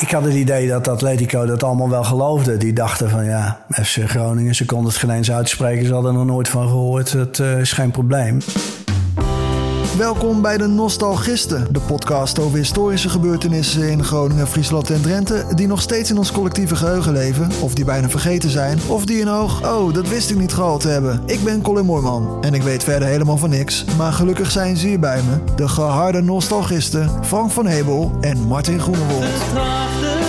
ik had het idee dat Atletico dat allemaal wel geloofde. Die dachten van ja, FC Groningen, ze konden het geen eens uitspreken. Ze hadden er nog nooit van gehoord. Het uh, is geen probleem. Welkom bij de Nostalgisten, de podcast over historische gebeurtenissen in Groningen, Friesland en Drenthe, die nog steeds in ons collectieve geheugen leven, of die bijna vergeten zijn, of die een oog, oh, dat wist ik niet gehaald hebben. Ik ben Colin Moorman en ik weet verder helemaal van niks, maar gelukkig zijn ze hier bij me, de geharde Nostalgisten Frank van Hebel en Martin Groenewold.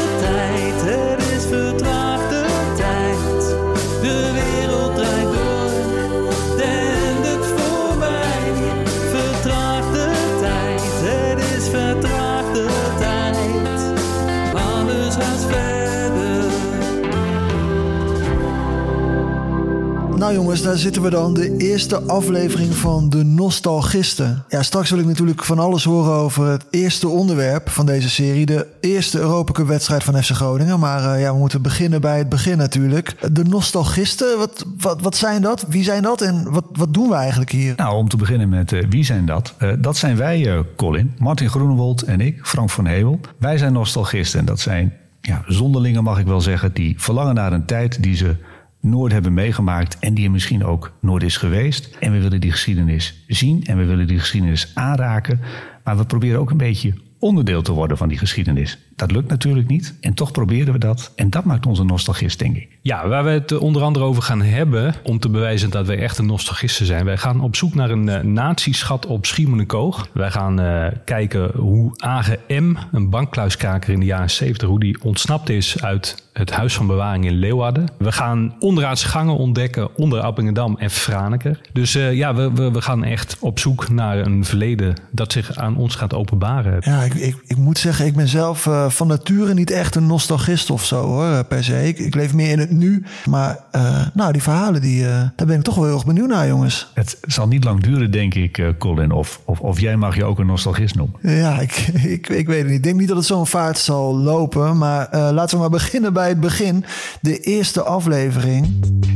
Jongens, daar zitten we dan. De eerste aflevering van de Nostalgisten. Ja, straks wil ik natuurlijk van alles horen over het eerste onderwerp van deze serie. De eerste Europa Cup wedstrijd van FC Groningen. Maar uh, ja, we moeten beginnen bij het begin natuurlijk. De Nostalgisten, wat, wat, wat zijn dat? Wie zijn dat en wat, wat doen we eigenlijk hier? Nou, om te beginnen met uh, wie zijn dat? Uh, dat zijn wij, Colin, Martin Groenewold en ik, Frank van Hewel. Wij zijn Nostalgisten en dat zijn ja, zonderlingen mag ik wel zeggen... die verlangen naar een tijd die ze nooit hebben meegemaakt en die er misschien ook nooit is geweest. En we willen die geschiedenis zien en we willen die geschiedenis aanraken. Maar we proberen ook een beetje onderdeel te worden van die geschiedenis. Dat lukt natuurlijk niet. En toch proberen we dat. En dat maakt onze nostalgist, denk ik. Ja, waar we het onder andere over gaan hebben... om te bewijzen dat wij echt een nostalgisten zijn. Wij gaan op zoek naar een uh, natieschat op Schiermonnikoog. Wij gaan uh, kijken hoe Age M, een bankkluiskaker in de jaren 70... hoe die ontsnapt is uit het Huis van Bewaring in Leeuwarden. We gaan onderaardse gangen ontdekken onder Appingedam en Franeker. Dus uh, ja, we, we, we, gaan echt op zoek naar een verleden... dat zich aan ons gaat openbaren. Ja, ik, ik, ik moet zeggen, ik ben zelf van nature niet echt een nostalgist of zo hoor, per se. Ik, ik leef meer in het nu. Maar uh, nou, die verhalen, die, uh, daar ben ik toch wel heel erg benieuwd naar, jongens. Het zal niet lang duren, denk ik, uh, Colin. Of, of, of jij mag je ook een nostalgist noemen. Ja, ik, ik, ik weet het niet. Ik denk niet dat het zo'n vaart zal lopen. Maar laten we maar beginnen bij het begin. De eerste aflevering.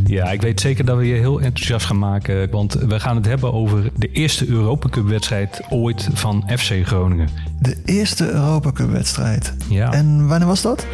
Ja, ik weet zeker dat we je heel enthousiast gaan maken. Want we gaan het hebben over de eerste Europa Cup wedstrijd ooit van FC Groningen. De eerste Europa Cup wedstrijd. Ja. En wanneer was dat?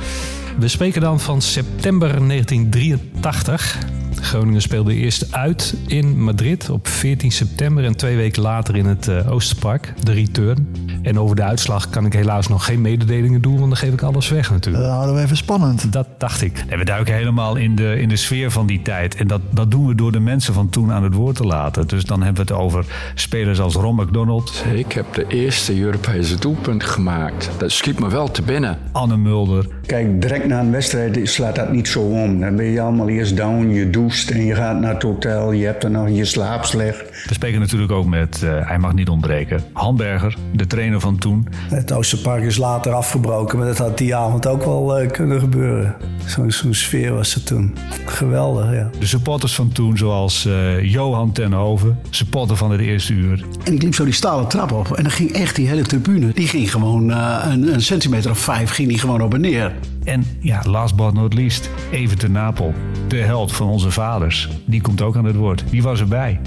We spreken dan van september 1983. Groningen speelde eerst uit in Madrid op 14 september en twee weken later in het uh, Oosterpark, de return. En over de uitslag kan ik helaas nog geen mededelingen doen, want dan geef ik alles weg natuurlijk. Dat houden we even spannend. Dat dacht ik. En we duiken helemaal in de, in de sfeer van die tijd. En dat, dat doen we door de mensen van toen aan het woord te laten. Dus dan hebben we het over spelers als Ron McDonald. Ik heb de eerste Europese doelpunt gemaakt. Dat schiet me wel te binnen. Anne Mulder. Kijk, direct na een wedstrijd slaat dat niet zo om. Dan ben je allemaal eerst down, je doucht en je gaat naar het hotel. Je hebt er nog je slaap slecht. We spreken natuurlijk ook met, uh, hij mag niet ontbreken, Hamburger, de trainer van toen. Het Oosterpark is later afgebroken, maar dat had die avond ook wel uh, kunnen gebeuren. Zo'n zo sfeer was er toen. Geweldig, ja. De supporters van toen, zoals uh, Johan Tenhoven, supporter van het eerste uur. En ik liep zo die stalen trap op en dan ging echt die hele tribune, die ging gewoon een, een centimeter of vijf ging die gewoon op en neer. En ja, last but not least, even te Napel. De held van onze vaders. Die komt ook aan het woord. Die was erbij.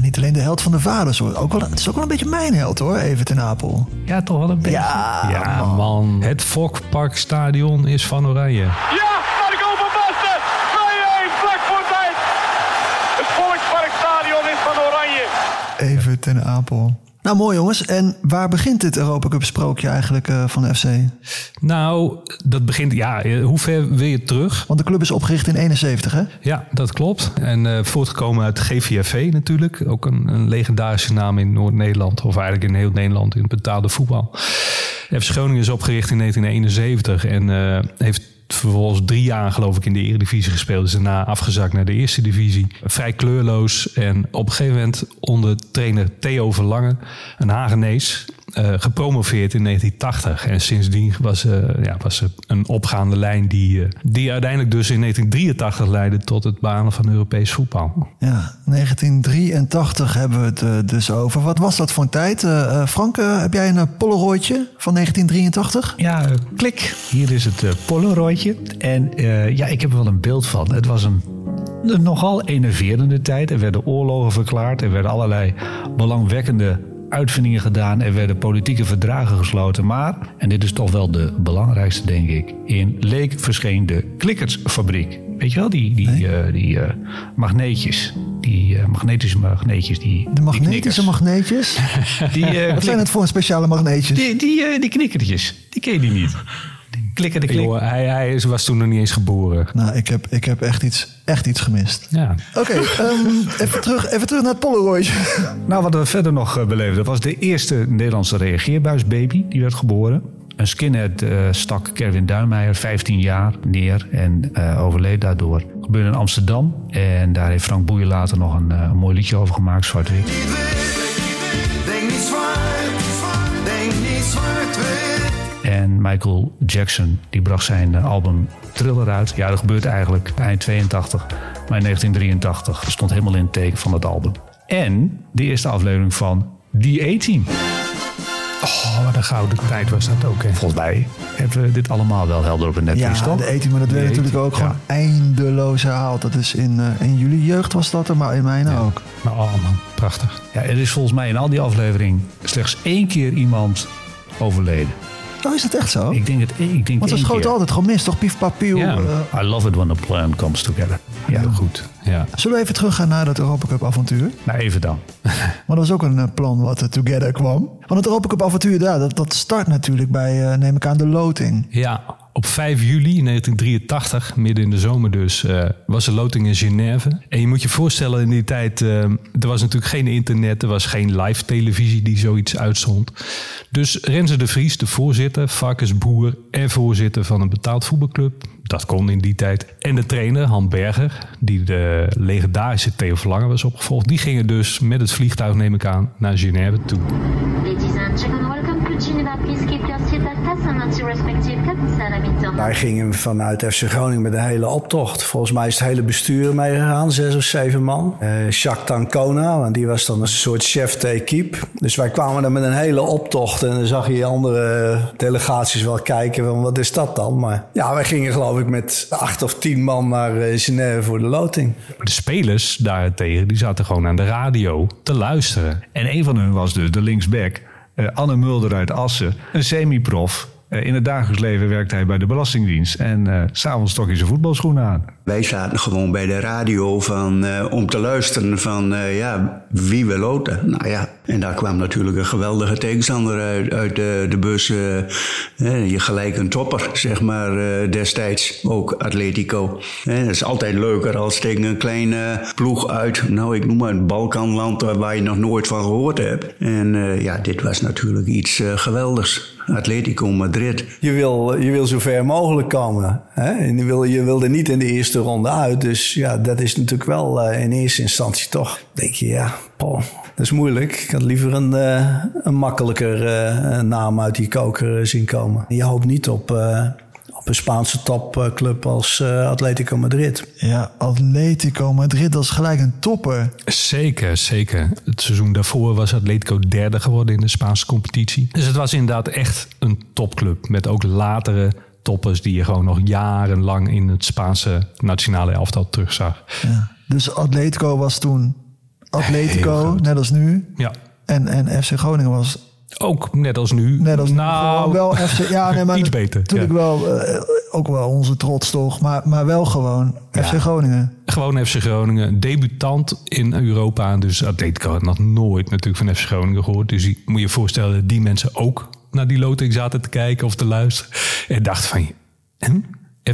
Niet alleen de held van de vaders hoor. Ook wel, het is ook wel een beetje mijn held hoor, even ten Apel. Ja, toch wel een beetje. Ja, ja man. man. Het Fokparkstadion is van Oranje. Ja, naar de goal van Basten. 2-1, vlak voor tijd. Het Volksparkstadion is van Oranje. Even ten Apel. Nou, mooi jongens. En waar begint dit Europa Cup sprookje eigenlijk uh, van de FC? Nou, dat begint, ja, hoe ver wil je terug? Want de club is opgericht in 71, hè? Ja, dat klopt. En uh, voortgekomen uit GVFV natuurlijk. Ook een, een legendarische naam in Noord-Nederland. Of eigenlijk in heel Nederland in het betaalde voetbal. FC Groningen is opgericht in 1971 en uh, heeft vervolgens drie jaar geloof ik in de Eredivisie gespeeld. Is daarna afgezakt naar de Eerste Divisie. Vrij kleurloos. En op een gegeven moment onder trainer Theo Verlangen, een Hagenees, uh, gepromoveerd in 1980. En sindsdien was, uh, ja, was er een opgaande lijn die, uh, die uiteindelijk dus in 1983 leidde tot het banen van Europees voetbal. Ja, 1983 hebben we het dus over. Wat was dat voor een tijd? Frank, heb jij een Polaroidje van 1983? Ja, klik. Hier is het Polaroidje. En ja, ik heb er wel een beeld van. Het was een een nogal enerverende tijd. Er werden oorlogen verklaard. Er werden allerlei belangwekkende uitvindingen gedaan. Er werden politieke verdragen gesloten. Maar, en dit is toch wel de belangrijkste, denk ik. In Leek verscheen de Klikkersfabriek. Weet je wel, die, die, eh, die eh, magneetjes. Die eh, magnetische magneetjes. Die, De magnetische magneetjes? Die, Wat zijn het voor speciale magneetjes? die, die, die knikkertjes. Die ken je die niet. Die klikken de klik. Joh, hij, hij was toen nog niet eens geboren. Nou, ik heb, ik heb echt, iets, echt iets gemist. Ja. Oké, ehm, even, terug, even terug naar het Polaroid. Nou, wat we verder nog eh, beleefden, dat was de eerste Nederlandse reageerbuisbaby. Die werd geboren. Een skinhead eh, stak Kerwin Duinmeijer 15 jaar neer en eh, overleed daardoor. Dat gebeurde in Amsterdam. En daar heeft Frank Boeien later nog een, een mooi liedje over gemaakt, Zwart-Wit. En Michael Jackson die bracht zijn eh, album Thriller uit. Ja, dat gebeurt eigenlijk eind 82, maar in 1983 stond helemaal in het teken van het album. En de eerste aflevering van The A-Team. Oh, wat een gouden tijd was dat ook. Hè. Volgens mij hebben we dit allemaal wel helder op een Ja, netvlies, toch? de eten, maar dat werd natuurlijk ook gewoon eindeloos herhaald. Dat is in, eh, in jullie jeugd was dat er, maar in mijn ook. Maar oh man, prachtig. Ja, er is volgens mij in al die afleveringen slechts één keer iemand overleden. Oh, is dat echt zo? Ik denk het ik denk Want ze schoten altijd gewoon mis, toch? Pief, pap, pieuw. Ja, Eh, I love it when a plan comes together. Ja, Heel goed. Ja. zullen we even teruggaan naar dat Europa Cup avontuur? Nou, even dan. Maar dat was ook een eh, plan wat er together kwam. Want het Europa Cup avontuur, daar, dat, dat start natuurlijk bij, eh, neem ik aan, de loting. Ja, op 5 juli 1983, midden in de zomer dus, eh, was er loting in Genève. En je moet je voorstellen, in die tijd, eh, er was natuurlijk geen internet, er was geen live televisie die zoiets uitzond. Dus Renze de Vries, de voorzitter, varkensboer en voorzitter van een betaald voetbalclub, dat kon in die tijd. En de trainer, Han Berger, die de legendarische Theo Verlangen was opgevolgd, die gingen dus met het vliegtuig, neem ik aan, naar Genève toe. Ladies and gentlemen, welcome to keep your Wij gingen vanuit FC Groningen met een hele optocht. Volgens mij is het hele bestuur meegegaan, zes of zeven man. Eh Jacques Tancona, want die was dan een soort chef de equipe. Dus wij kwamen dan met een hele optocht. En dan zag je andere delegaties wel kijken van wat is dat dan? Maar ja, wij gingen geloof ik met acht of tien man naar eh, Genève voor de loting. De spelers daartegen, die zaten gewoon aan de radio te luisteren. En een van hun was dus de linksback, eh, Anne Mulder uit Assen. Een semi-prof. Eh, in het dagelijks leven werkte hij bij de Belastingdienst. En s s'avonds trok hij zijn voetbalschoenen aan. Wij zaten gewoon bij de radio van, eh, om te luisteren van ja, wie we loten. Nou ja, en daar kwam natuurlijk een geweldige tegenstander uit, uit de, de bus. je gelijk een topper, zeg maar, destijds. Ook Atletico. Het is altijd leuker als tegen een kleine ploeg uit, nou ik noem maar het Balkanland, waar- je nog nooit van gehoord hebt. En ja, dit was natuurlijk iets geweldigs. Atletico Madrid. Je wil, je wil zo ver mogelijk komen. Hè? En je, wil, je wilde niet in de eerste ronde uit. Dus ja, dat is natuurlijk wel eh, in eerste instantie toch. denk je, ja, poh, dat is moeilijk. Ik had liever een, eh, een makkelijker eh, naam uit die koker zien komen. Je hoopt niet op een Spaanse topclub als eh, Atletico Madrid. Ja, Atletico Madrid, dat is gelijk een topper. Zeker, zeker. Het seizoen daarvoor was Atletico derde geworden in de Spaanse competitie. Dus het was inderdaad echt een topclub. Met ook latere toppers die je gewoon nog jarenlang in het Spaanse nationale elftal terugzag. Ja. Dus Atletico was toen Atletico, net als nu. Ja. En, en FC Groningen was Ook net als nu. net als nou, wel FC... Ja, nee, maar iets beter. Natuurlijk ja. wel, eh, ook wel onze trots toch. Maar, maar wel gewoon FC Groningen. Gewoon FC Groningen, debutant in Europa. Dus Atletico had nog nooit natuurlijk van FC Groningen gehoord. Dus je moet je voorstellen dat die mensen ook naar die loting zaten te kijken of te luisteren. En dachten van, en?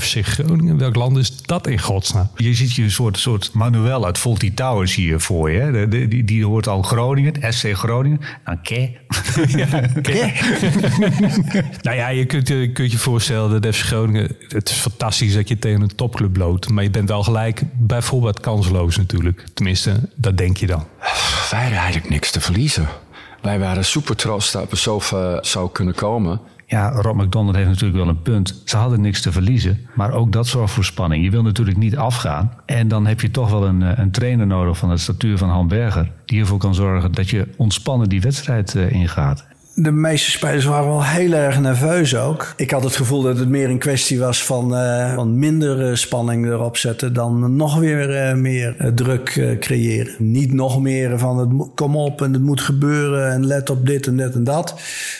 FC Groningen, welk land is dat in godsnaam? Je ziet je een soort, soort Manuel uit Volty Towers hier voor je. Hè? De- de- die, die hoort al Groningen, SC Groningen. Nou, ke. Nou ja, je kunt, je kunt je voorstellen dat FC Groningen... Het is fantastisch dat je tegen een topclub loopt. Maar je bent wel gelijk bijvoorbeeld kansloos natuurlijk. Tenminste, dat denk je dan. Wij hadden eigenlijk niks te verliezen. Wij waren super trots dat we zo ver zou kunnen komen. Ja, Rob McDonald heeft natuurlijk wel een punt. Ze hadden niks te verliezen. Maar ook dat zorgt voor spanning. Je wil natuurlijk niet afgaan. En dan heb je toch wel een, eh, een trainer nodig van het statuur van Han Berger. Die ervoor kan zorgen dat je ontspannen die wedstrijd eh, ingaat. De meeste spelers waren wel heel erg nerveus ook. Ik had het gevoel dat het meer een kwestie was van, eh, van minder eh, spanning erop zetten dan nog weer eh, meer druk creëren. Niet nog meer van het kom op en het moet gebeuren en let op dit en dit en dat.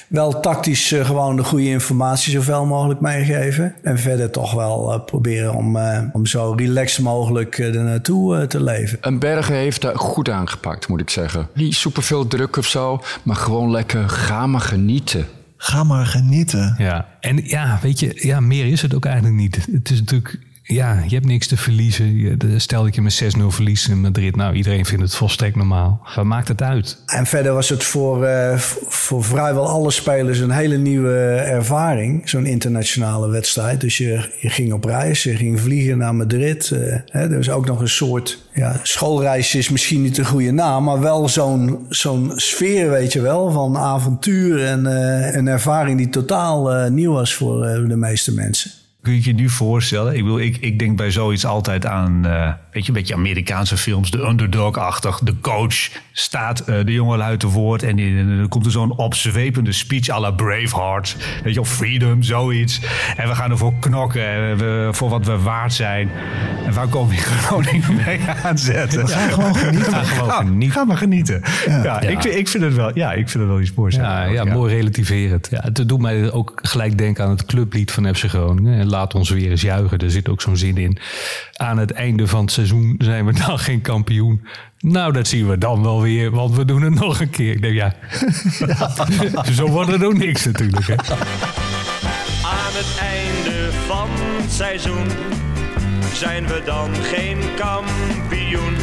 Wel tactisch gewoon de goede informatie zoveel mogelijk meegeven. En verder toch wel proberen om, om zo relaxed mogelijk er naartoe te leven. Een Bergen heeft daar goed aangepakt, moet ik zeggen. Niet superveel druk of zo, maar gewoon lekker ga maar genieten. Ga maar genieten. Ja, en ja, weet je, ja, meer is het ook eigenlijk niet. Het is natuurlijk, ja, je hebt niks te verliezen. Stel dat je met 6-0 verliest in Madrid. Nou, iedereen vindt het volstrekt normaal. Wat maakt het uit? En verder was het voor, eh, voor vrijwel alle spelers een hele nieuwe ervaring. Zo'n internationale wedstrijd. Dus je, je ging op reis, je ging vliegen naar Madrid. eh, hè, er was ook nog een soort... Ja, schoolreis is misschien niet de goede naam... maar wel zo'n zo'n sfeer, weet je wel... van avontuur en eh, een ervaring die totaal nieuw was voor de meeste mensen. Kun je je nu voorstellen? Ik, bedoel, ik, ik denk bij zoiets altijd aan, eh, weet je, een beetje Amerikaanse films, de underdog-achtig. De coach staat eh, de jongen uit te woord en, dan komt er zo'n opzwepende speech à la Braveheart. Weet je, of freedom, zoiets. En we gaan ervoor knokken, en we, voor wat we waard zijn. En waar komen we in Groningen mee aanzetten? We gaan gewoon genieten. Ga gewoon genieten. ga maar genieten. Ja, Ja. Ik, vind- ik vind het wel, ja, ik vind het wel iets moois. Ja, ja, mooi relativerend. Ja, het doet mij ook gelijk denken aan het clublied van FC Groningen. En laat ons weer eens juichen. Er zit ook zo'n zin in. Aan het einde van het seizoen zijn we dan geen kampioen. Nou, dat zien we dan wel weer, want we doen het nog een keer. Ik denk, ja, zo wordt het ook niks natuurlijk. Hè. Aan het einde van het seizoen zijn we dan geen kampioen.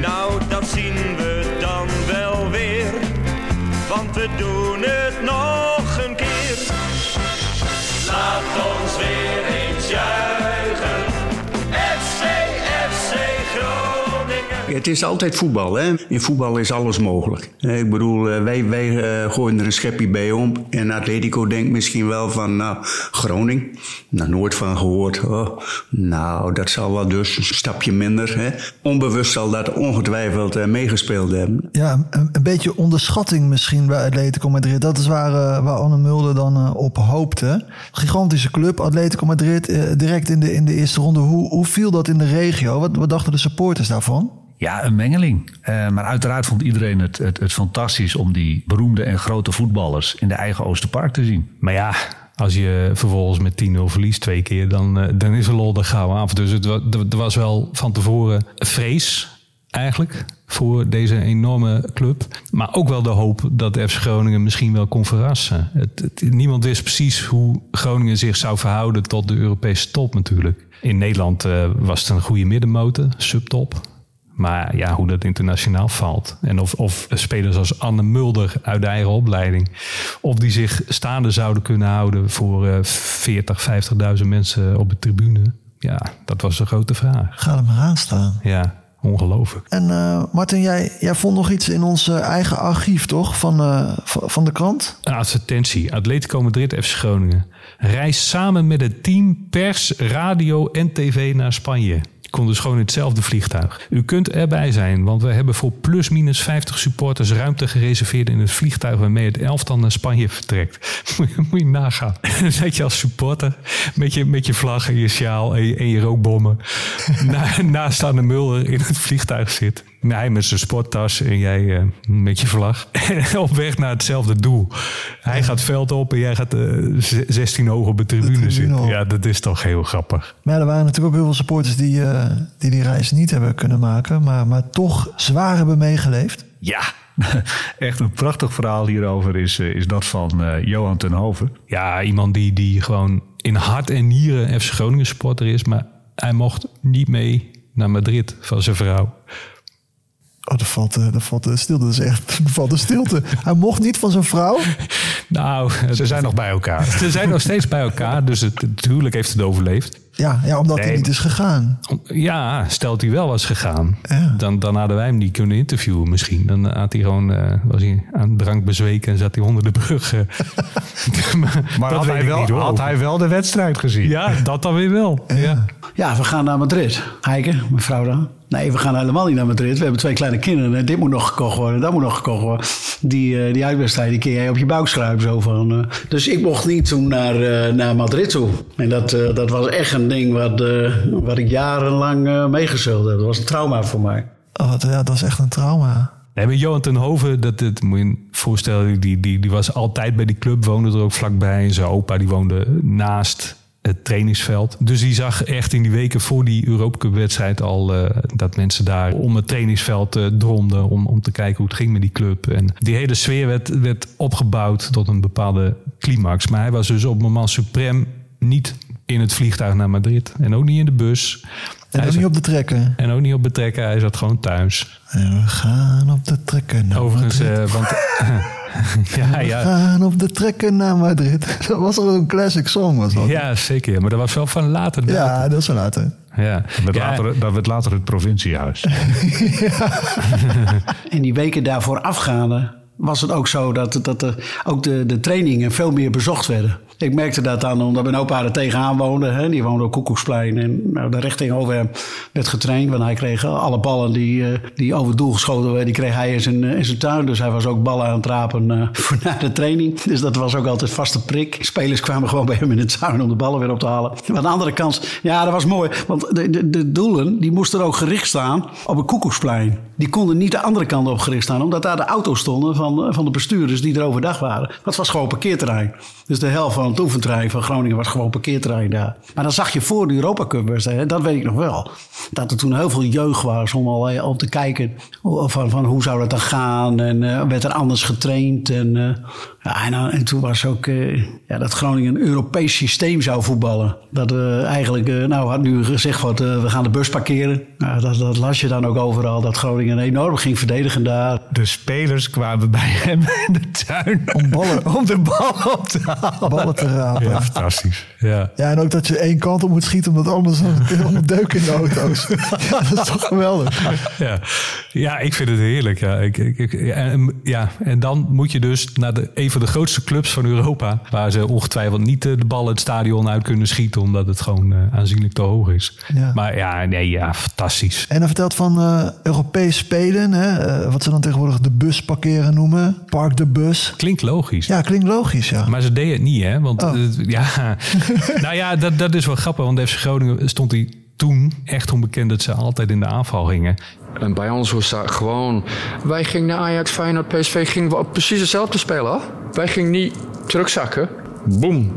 Nou, dat zien we dan wel weer, want we doen het nog een keer. Laat ons Het is altijd voetbal, hè? In voetbal is alles mogelijk. Eh, Ik bedoel, eh, wij, wij eh, gooien er een schepje bij om. En Atletico denkt misschien wel van, nou, Groningen, nou, nooit van gehoord. Oh, nou, dat zal wel dus een stapje minder. Hè? Onbewust zal dat ongetwijfeld meegespeeld hebben. Ja, een, beetje onderschatting misschien bij Atletico Madrid. Dat is waar, waar Anne Mulder dan op hoopte. Gigantische club, Atletico Madrid, direct in de, in de eerste ronde. Hoe, hoe viel dat in de regio? Wat, wat dachten de supporters daarvan? Ja, een mengeling. Eh, maar uiteraard vond iedereen het, het, het fantastisch om die beroemde en grote voetballers in de eigen Oosterpark te zien. Maar ja, als je vervolgens met 10-0 verliest twee keer, dan, eh, dan is er lol er gauw af. Dus het, er was wel van tevoren vrees eigenlijk voor deze enorme club. Maar ook wel de hoop dat FC Groningen misschien wel kon verrassen. Het- niemand wist precies hoe Groningen zich zou verhouden tot de Europese top natuurlijk. In Nederland eh, was het een goede middenmotor, subtop. Maar ja, hoe dat internationaal valt. En of, of spelers als Anne Mulder uit de eigen opleiding. Of die zich staande zouden kunnen houden voor eh 40, 50.000 mensen op de tribune. Ja, dat was een grote vraag. Ga er maar aan staan. Ja, ongelooflijk. En eh, Martin, jij, jij vond nog iets in ons eh, eigen archief, toch? Van, eh, van, de krant? Advertentie. Atletico Madrid FC Groningen. Reis samen met het team pers, radio en tv naar Spanje. Kon dus gewoon hetzelfde vliegtuig. U kunt erbij zijn, want we hebben voor plus minus 50 supporters ruimte gereserveerd in het vliegtuig waarmee het elftal naar Spanje vertrekt. Moet je, nagaan. Dan je als supporter met je, met je vlag en je sjaal en je, en je rookbommen na, naast aan de Mulder in het vliegtuig zit. Nee, hij met zijn sporttas en jij eh, met je vlag. op weg naar hetzelfde doel. Hij gaat veld op en jij gaat eh, z- 16 hoog op de tribune, tribune zitten. op. Ja, dat is toch heel grappig. Maar ja, er waren natuurlijk ook heel veel supporters die, eh, die die reis niet hebben kunnen maken. Maar, maar toch zwaar hebben meegeleefd. Ja, echt een prachtig verhaal hierover is, eh, is dat van eh, Johan ten Hoven. Ja, iemand die, die gewoon in hart en nieren FC Groningen supporter is. Maar hij mocht niet mee naar Madrid van zijn vrouw. Oh, er valt, eh, er valt de stilte. Dat is echt, er valt de stilte. Hij mocht niet van zijn vrouw. Nou, Ze zijn nog bij elkaar. ze zijn nog steeds bij elkaar. Dus het, het huwelijk heeft het overleefd. Ja, ja omdat hij niet is gegaan. Om- Ja, stelt hij wel was gegaan, Ja. dan, dan hadden wij hem niet kunnen interviewen misschien. Dan had hij gewoon, eh, was hij aan drank bezweken en zat hij onder de brug. eh. maar Maar dat had, hij wel, had hij wel de wedstrijd gezien? Ja, dat dan weer wel. Ja. Ja, we gaan naar Madrid. Heike, mijn vrouw dan. Nee, we gaan helemaal niet naar Madrid. We hebben twee kleine kinderen. En dit moet nog gekocht worden, dat moet nog gekocht worden. Die, eh, die uitwedstrijd, die kun jij op je buik schrijven. Zo van, eh. Dus ik mocht niet toen naar, eh, naar Madrid toe. En dat, eh, dat was echt een ding wat, eh, wat ik jarenlang eh meegezult heb. Dat was een trauma voor mij. Oh, ja, dat is echt een trauma. Nee, maar Johan ten Hoven, dat, dat moet je je voorstellen, die, die, die was altijd bij die club, woonde er ook vlakbij. En zijn opa die woonde naast het trainingsveld. Dus die zag echt in die weken voor die Europa Cup wedstrijd al eh, dat mensen daar om het trainingsveld eh dromden om, om te kijken hoe het ging met die club. En die hele sfeer werd, werd opgebouwd tot een bepaalde climax. Maar hij was dus op moment suprem niet in het vliegtuig naar Madrid. En ook niet in de bus. En Hij ook zat- niet op de trekken. en ook niet op betrekken, hij zat gewoon thuis. En we gaan op de trekken Overigens, eh, want... ja, We ja, gaan op de trekken naar Madrid. Dat was al een classic song, was dat? ja, zeker. Maar dat was wel van later. Ja, dat is wel later. ja. Dat werd, Ja, later, dat werd later het provinciehuis. En die weken daarvoor afgaande was het ook zo dat, dat er ook de, de trainingen veel meer bezocht werden. Ik merkte dat dan omdat mijn opa er tegenaan woonde. Hè. Die woonde op Koekoeksplein. En nou, de richting over hem werd getraind. Want hij kreeg alle ballen die, eh, die over het doel geschoten werden, die kreeg hij in zijn, eh, in zijn tuin. Dus hij was ook ballen aan het rapen eh, voor na de training. Dus dat was ook altijd vaste prik. Spelers kwamen gewoon bij hem in de tuin om de ballen weer op te halen. Maar aan de andere kant, ja, dat was mooi. Want de, de, de doelen, die moesten ook gericht staan op het Koekoeksplein. Die konden niet de andere kant op gericht staan. Omdat daar de auto's stonden van, van de bestuurders die er overdag waren. Dat was gewoon parkeerterrein. Dus de helft van van Groningen was gewoon parkeerterrein daar. Maar dan zag je voor de Europa Cup dat weet ik nog wel. Dat er toen heel veel jeugd was om al eh, op te kijken van, van hoe zou dat dan gaan. En eh, werd er anders getraind. En, eh, ja, en, dan- en toen was ook eh, ja, dat Groningen een Europees systeem zou voetballen. Dat we eigenlijk, eh, nou had nu gezegd wat, eh, we gaan de bus parkeren. Nou, dat, dat las je dan ook overal. Dat Groningen enorm ging verdedigen daar. De spelers kwamen bij hem in de tuin Om ballen, om de bal op te halen. ballen te rapen. ja, Ja. fantastisch. Ja. en ook dat je één kant op moet schieten, omdat anders allemaal deuk in de auto's. Ja, dat is toch geweldig. Ja. ja, ik vind het heerlijk. Ja. Ik, ik, ik- en, ja. en dan moet je dus naar de, een van de grootste clubs van Europa... waar ze ongetwijfeld niet eh, de bal het stadion uit kunnen schieten... omdat het gewoon eh, aanzienlijk te hoog is. Ja. Maar ja, nee, ja, fantastisch. En hij vertelt van eh, Europees spelen, hè, wat ze dan tegenwoordig de bus parkeren noemen. Park de bus. Klinkt logisch. Ja, klinkt logisch, ja. Maar ze deden het niet, hè? Want Oh. ja, nou ja, dat, dat is wel grappig. Want FC Groningen stond hij toen echt onbekend dat ze altijd in de aanval gingen. En bij ons was dat gewoon... Wij gingen naar Ajax, Feyenoord, PSV... gingen we op precies hetzelfde spelen, hoor. Wij gingen niet terugzakken. Boom.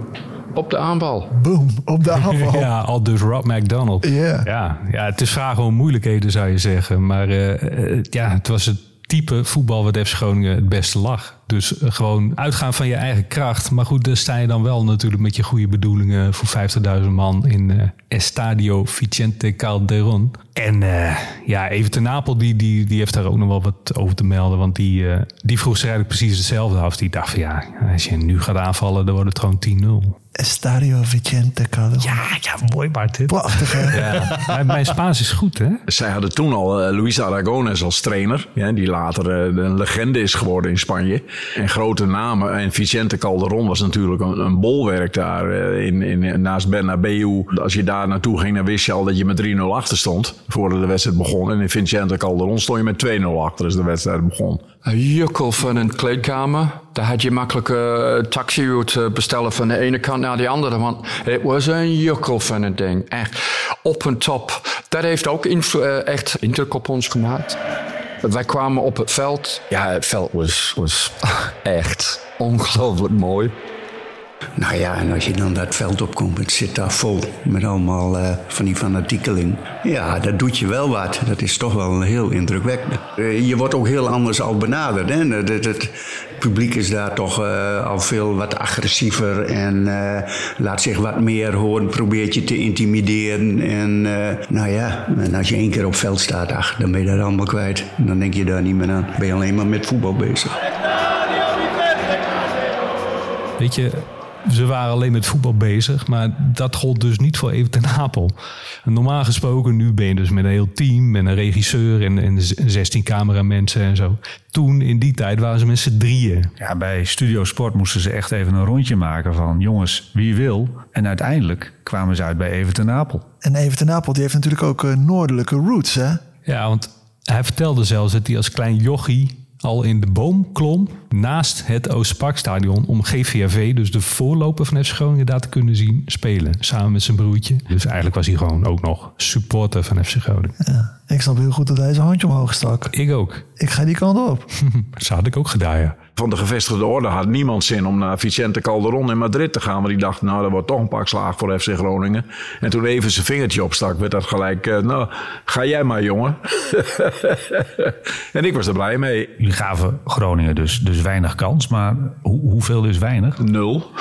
Op de aanval. Boom, op de aanval. Ja, al dus Rob McDonald. Ja. Ja, ja, het is vragen om moeilijkheden, zou je zeggen. Maar eh, eh, ja, het was het type voetbal wat FC Groningen het beste lag. Dus eh, gewoon uitgaan van je eigen kracht. Maar goed, daar sta je dan wel natuurlijk met je goede bedoelingen... voor 50.000 man in eh, Estadio Vicente Calderón. En eh, ja, even ten Napel, die, die, die heeft daar ook nog wel wat over te melden. Want die, eh, die vroeg zich eigenlijk precies hetzelfde af. Die dacht van ja, als je nu gaat aanvallen, dan wordt het gewoon 10-0. Estadio Vicente Calderón. Ja, ja, mooi Bart. dit. Prachtig, hè? Ja, mijn, mijn Spaans is goed, hè? Zij hadden toen al Luis Aragones als trainer. Ja, die later een legende is geworden in Spanje. En grote namen. En Vicente Calderon was natuurlijk een, een bolwerk daar eh, in, in, naast Bernabeu. Als je daar naartoe ging, dan wist je al dat je met 3-0 achter stond. Voordat de wedstrijd begon. En in Vicente Calderon stond je met 2-0 achter als de wedstrijd begon. Een jukkel van een kleedkamer. Daar had je makkelijk eh, taxi uit eh, bestellen van de ene kant naar de andere. Want het was een jukkel van een ding. Echt op en top. Dat heeft ook eh, echt indruk op ons gemaakt. Wij kwamen op het veld. Ja, het veld was, was echt ongelooflijk mooi. Nou ja, en als je dan dat veld opkomt, het zit daar vol met allemaal eh, van die fanatiekeling. Ja, dat doet je wel wat. Dat is toch wel heel indrukwekkend. Eh, je wordt ook heel anders al benaderd. Hè? Het, publiek is daar toch eh, al veel wat agressiever en laat zich wat meer horen, probeert je te intimideren. En nou ja, en als je één keer op veld staat, ach, dan ben je dat allemaal kwijt. Dan denk je daar niet meer aan. Ben je alleen maar met voetbal bezig. Weet je, ze waren alleen met voetbal bezig, maar dat gold dus niet voor Even ten Apel. En Normaal gesproken, nu ben je dus met een heel team, met een regisseur en, en 16 cameramensen en zo. Toen, in die tijd, waren ze met z'n drieën. Ja, bij Studio Sport moesten ze echt even een rondje maken van jongens, wie wil. En uiteindelijk kwamen ze uit bij Even ten Apel. En Even ten Apel, die heeft natuurlijk ook eh, noordelijke roots, hè? Ja, want hij vertelde zelfs dat hij als klein jochie al in de boom klom naast het Oostparkstadion om GVAV, dus de voorloper van FC Groningen, daar te kunnen zien spelen. Samen met zijn broertje. Dus eigenlijk was hij gewoon ook nog supporter van FC Groningen. Ik snap heel goed dat hij zijn handje omhoog stak. Ik ook. Ik ga die kant op. Zo had ik ook gedaan, ja. Van de gevestigde orde had niemand zin om naar Vicente Calderon in Madrid te gaan. Want die dacht, nou, dat wordt toch een pak slaag voor FC Groningen. En toen even zijn vingertje opstak, werd dat gelijk, eh, nou, ga jij maar, jongen. en ik was er blij mee. Jullie gaven Groningen dus, dus weinig kans, maar hoe, hoeveel is weinig? Nul.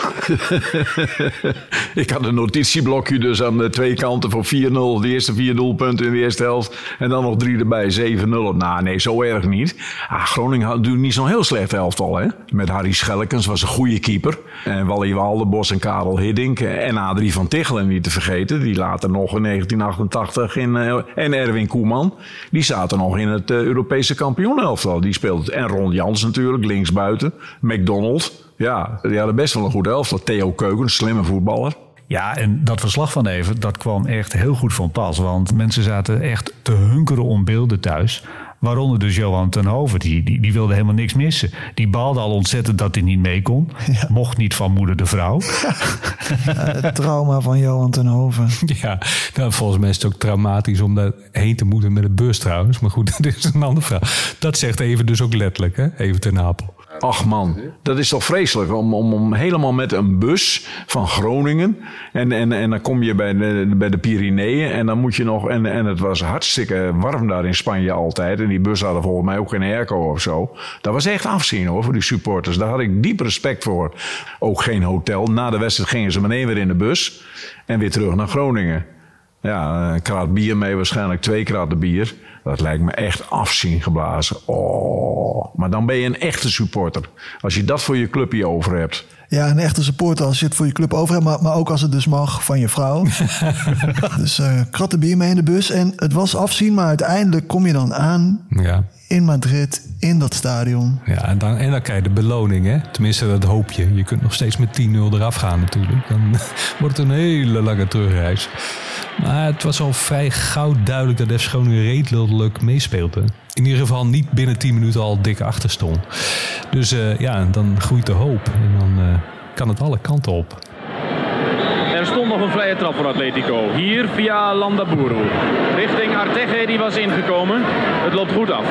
ik had een notitieblokje dus aan de twee kanten voor 4-0. De eerste vier doelpunten in de eerste helft. En dan nog drie erbij, 7-0. Nou, nee, zo erg niet. Ah, Groningen had natuurlijk niet zo'n heel slecht elftal, hè. Met Harry Schellekens was een goede keeper. En Wally Waldenbos en Karel Hiddink. En Adrie van Tichelen niet te vergeten. Die later nog in 1988 in, eh, en Erwin Koeman. Die zaten nog in het eh, Europese kampioenelftal. Die speelde. En Ron Jans natuurlijk, linksbuiten. McDonald. Ja, die hadden best wel een goed elftal. Theo Keuken, slimme voetballer. Ja, en dat verslag van even, dat kwam echt heel goed van pas. Want mensen zaten echt te hunkeren om beelden thuis. Waaronder dus Johan ten Hoven, die, die, die wilde helemaal niks missen. Die baalde al ontzettend dat hij niet mee kon. Mocht niet van moeder de vrouw. het trauma van Johan ten Hoven. Ja, nou, volgens mij is het ook traumatisch om daar heen te moeten met een bus trouwens. Maar goed, dat is een andere vraag. Dat zegt even dus ook letterlijk, hè? Even ten Apel. Ach man, dat is toch vreselijk om, om, om helemaal met een bus van Groningen. En, en, en dan kom je bij de, bij de Pyreneeën en dan moet je nog. En, en het was hartstikke warm daar in Spanje altijd. En die bus hadden volgens mij ook geen airco of zo. Dat was echt afzien hoor voor die supporters. Daar had ik diep respect voor. Ook geen hotel. Na de wedstrijd gingen ze meteen weer in de bus en weer terug naar Groningen. Ja, een kraat bier mee, waarschijnlijk twee kraten bier. Dat lijkt me echt afzien geblazen. Oh, maar dan ben je een echte supporter. Als je dat voor je clubje over hebt. Ja, een echte supporter als je het voor je club over hebt. Maar, maar ook als het dus mag van je vrouw. dus eh kratten bier mee in de bus. En het was afzien, maar uiteindelijk kom je dan aan Ja. in Madrid, in dat stadion. Ja, en dan, en dan krijg je de beloning, hè? Tenminste, dat hoop je. Je kunt nog steeds met 10-0 eraf gaan natuurlijk. Dan wordt het een hele lange terugreis. Maar het was al vrij gauw duidelijk dat FC Groningen redelijk meespeelde. In ieder geval niet binnen 10 minuten al dik achter stond. Dus eh, ja, dan groeit de hoop. En dan eh, kan het alle kanten op. Er stond nog een vrije trap voor Atletico. Hier via Landaburu. Richting Arteche, die was ingekomen. Het loopt goed af.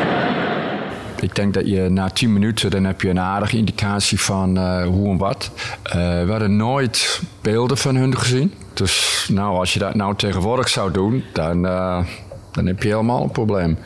Ik denk dat je na 10 minuten dan heb je een aardige indicatie van eh, hoe en wat. Eh, we hadden nooit beelden van hun gezien. Dus nou, als je dat nou tegenwoordig zou doen, dan, eh, dan heb je helemaal een probleem.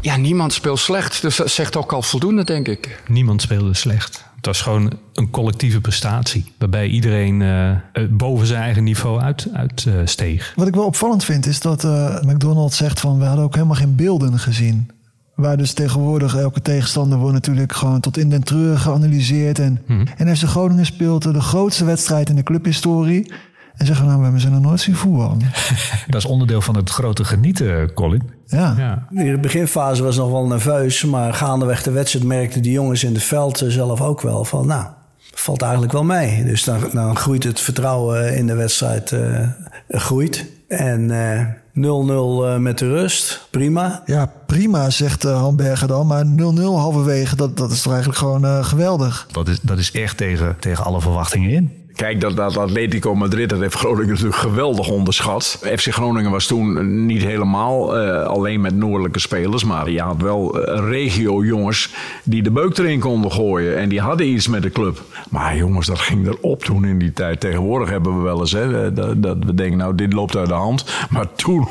Ja, niemand speelt slecht. Dus dat zegt ook al voldoende, denk ik. Niemand speelde slecht. Het was gewoon een collectieve prestatie. Waarbij iedereen eh, eh, boven zijn eigen niveau uit, uitsteeg. Wat ik wel opvallend vind is dat eh McDonald's zegt van... we hadden ook helemaal geen beelden gezien. Waar dus tegenwoordig elke tegenstander wordt natuurlijk gewoon tot in den treuren geanalyseerd. En, en FC Groningen speelt de grootste wedstrijd in de clubhistorie. En zeggen nou, we hebben ze nog nooit zien voetballen. Dat is onderdeel van het grote genieten, Colin. Ja. In de beginfase was nog wel nerveus, maar gaandeweg de wedstrijd merkten die jongens in het veld eh, zelf ook wel van, nou, valt eigenlijk wel mee. Dus dan, dan groeit het vertrouwen in de wedstrijd eh, groeit. En eh, 0-0 eh, met de rust, prima. Ja, prima, zegt uh, Hamberger dan. Maar 0-0 halverwege, dat, dat is toch eigenlijk gewoon eh, geweldig. Dat is, dat is echt tegen, tegen alle verwachtingen in. Kijk, dat, dat Atletico Madrid, dat heeft Groningen natuurlijk geweldig onderschat. FC Groningen was toen niet helemaal eh, alleen met noordelijke spelers. Maar je had wel eh, regio-jongens die de beuk erin konden gooien. En die hadden iets met de club. Maar jongens, dat ging erop toen in die tijd. Tegenwoordig hebben we wel eens hè, dat, dat we denken, nou, dit loopt uit de hand. Maar toen,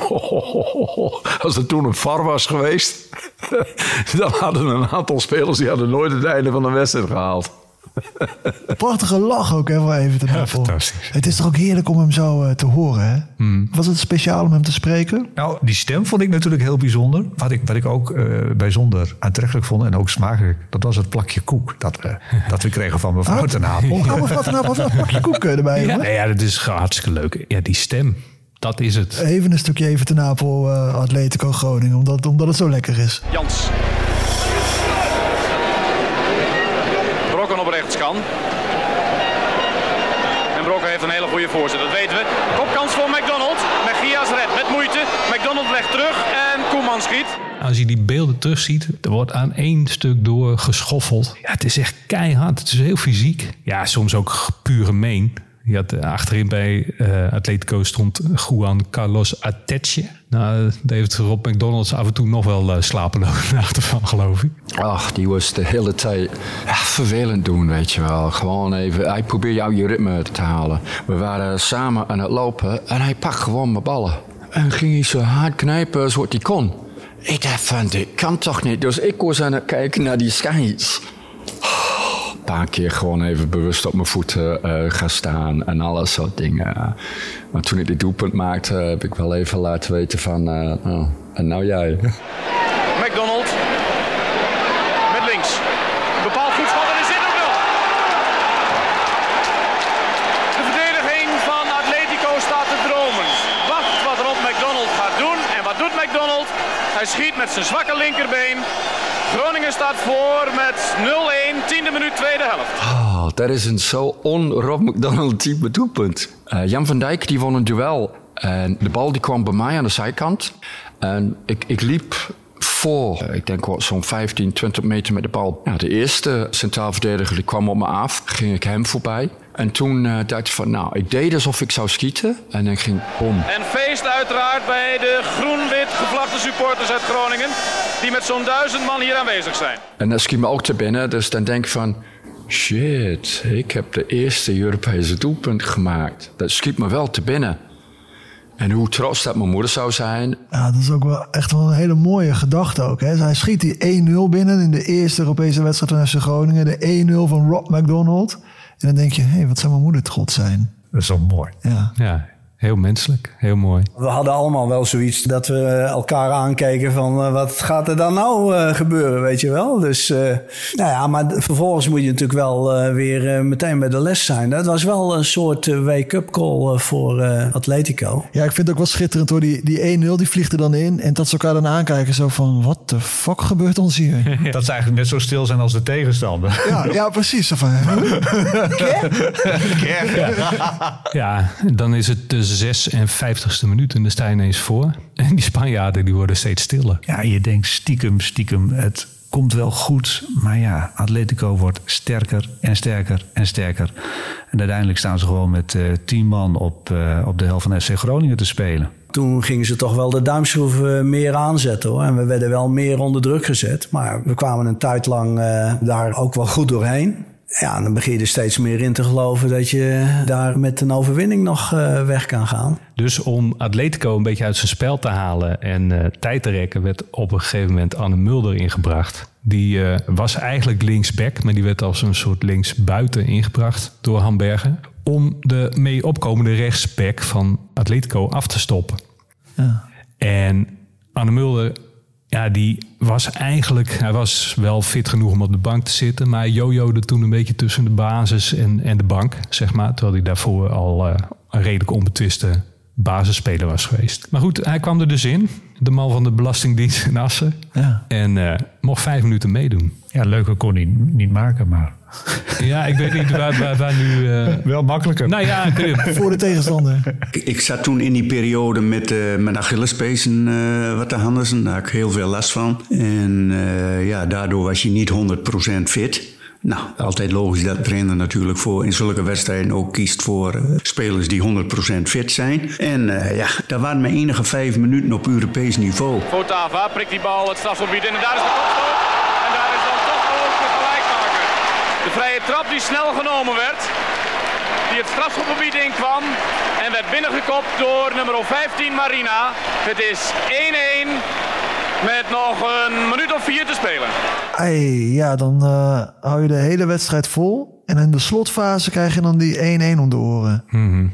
als er toen een VAR was geweest... dan hadden een aantal spelers die hadden nooit het einde van de wedstrijd gehaald. Prachtige lach ook, hè, voor even te Ja, fantastisch. Het is toch ook heerlijk om hem zo eh, te horen, hè? Hmm. Was het speciaal om hem te spreken? Nou, die stem vond ik natuurlijk heel bijzonder. Wat ik, wat ik ook eh, bijzonder aantrekkelijk vond en ook smakelijk... dat was het plakje koek dat we, dat we kregen van mevrouw ten Apel. Oh, mevrouw ten Apel, een plakje koek eh, erbij, Ja, nee, ja, dat is hartstikke leuk. Ja, die stem, dat is het. Even een stukje even ten Apel eh, Atletico Groningen, omdat, omdat het zo lekker is. Jans. Brokken op rechts En Brokken heeft een hele goede voorzet, dat weten we. Kopkans voor McDonald. Megias redt met moeite. McDonald legt terug en Koeman schiet. Als je die beelden terugziet, er wordt aan één stuk door geschoffeld. Ja, het is echt keihard. Het is heel fysiek. Ja, soms ook puur gemeen. Je had eh, achterin bij eh Atletico stond Juan Carlos Ateche. Nou, daar heeft Rob McDonalds af en toe nog wel uh, slapeloze nachten van, geloof ik. Ach, die was de hele tijd vervelend doen, weet je wel. Gewoon even, hij probeert jou je ritme te halen. We waren samen aan het lopen en hij pakt gewoon mijn ballen. En ging hij zo hard knijpen als wat hij kon. Ik dacht van, dit kan toch niet? Dus ik was aan het kijken naar die scheids. Paar keer gewoon even bewust op mijn voeten eh, gaan staan en alles soort dingen. Maar toen ik dit doelpunt maakte, heb ik wel even laten weten van... eh, oh, en nou jij. McDonald. Met links. Bepaald goed is dit ook nog. De verdediging van Atletico staat te dromen. Wacht wat Rob McDonald gaat doen. En wat doet McDonald? Hij schiet met zijn zwakke linkerbeen. Groningen staat voor met 0-1. Tiende minuut, tweede helft. Oh, dat is een zo on-Rob McDonald type doelpunt. Eh, Jan van Dijk die won een duel. En de bal die kwam bij mij aan de zijkant. En ik, ik liep voor, eh, ik denk wel zo'n 15, 20 meter met de bal. De eerste centraal verdediger die kwam op me af. Ging ik hem voorbij. En toen eh, dacht ik van, nou, ik deed alsof ik zou schieten. En dan ging bom. En feest uiteraard bij de groen-wit gevlagde supporters uit Groningen. Die met zo'n duizend man hier aanwezig zijn. En dat schiet me ook te binnen. Dus dan denk ik van... Shit, ik heb de eerste Europese doelpunt gemaakt. Dat schiet me wel te binnen. En hoe trots dat mijn moeder zou zijn. Ja, dat is ook wel echt wel een hele mooie gedachte ook. Hè? Hij schiet die 1-0 binnen in de eerste Europese wedstrijd van FC Groningen. De 1-0 van Rob McDonald. En dan denk je, hé, hey, wat zou mijn moeder trots zijn. Dat is wel mooi. Ja. Ja, heel menselijk. Heel mooi. We hadden allemaal wel zoiets dat we elkaar aankeken van eh, wat gaat er dan nou eh, gebeuren, weet je wel. Dus, eh, nou ja, maar vervolgens moet je natuurlijk wel eh, weer meteen bij de les zijn. Dat was wel een soort wake-up call voor eh, Atletico. Ja, ik vind het ook wel schitterend hoor. Die, die 1-0 die vliegt er dan in. En dat ze elkaar dan aankijken zo van, wat de fuck gebeurt ons hier? Dat ze eigenlijk net zo stil zijn als de tegenstander. ja, ja, precies. Zo van, Ja, dan is het de 56e minuut en dan sta je ineens voor. En die Spanjaarden die worden steeds stiller. Ja, je denkt stiekem, stiekem, het komt wel goed. Maar ja, Atletico wordt sterker en sterker en sterker. En uiteindelijk staan ze gewoon met eh tien man op, eh, op de helft van FC Groningen te spelen. Toen gingen ze toch wel de duimschroeven meer aanzetten hoor. En we werden wel meer onder druk gezet. Maar we kwamen een tijd lang eh, daar ook wel goed doorheen. Ja, dan begin je er steeds meer in te geloven dat je daar met een overwinning nog eh, weg kan gaan. Dus om Atletico een beetje uit zijn spel te halen en eh, tijd te rekken, werd op een gegeven moment Anne Mulder ingebracht. Die eh, was eigenlijk linksback, maar die werd als een soort linksbuiten ingebracht door Hambergen. Om de mee opkomende rechtsback van Atletico af te stoppen. Ja. En Anne Mulder, ja, die was eigenlijk... Hij was wel fit genoeg om op de bank te zitten... maar hij jojode toen een beetje tussen de basis en, en de bank, zeg maar. Terwijl hij daarvoor al eh, een redelijk onbetwiste basisspeler was geweest. Maar goed, hij kwam er dus in. De man van de Belastingdienst in Assen. Ja. En eh, mocht vijf minuten meedoen. Ja, leuker kon hij niet maken, maar... Ja, ik weet niet waar, waar, waar nu... eh, Wel makkelijker. Nou ja, kun je- Voor de tegenstander. Ik, ik zat toen in die periode met, eh met Achillespezen eh wat te handen. Daar had ik heel veel last van. En eh, ja, daardoor was je niet 100% fit. Nou, altijd logisch dat de trainer natuurlijk voor in zulke wedstrijden ook kiest voor spelers die 100% fit zijn. En eh, ja, daar waren maar enige vijf minuten op Europees niveau. Fotava prikt die bal het strafgebied in en daar is de kopstoot. En daar is dan toch ook de gelijkmaker. De vrije trap die snel genomen werd. Die het strafgebied inkwam. En werd binnengekopt door nummer 15 Marina. Het is 1-1 met nog een minuut of vier te spelen. Ei, ja, dan eh, hou je de hele wedstrijd vol. En in de slotfase krijg je dan die 1-1 om de oren. Mhm.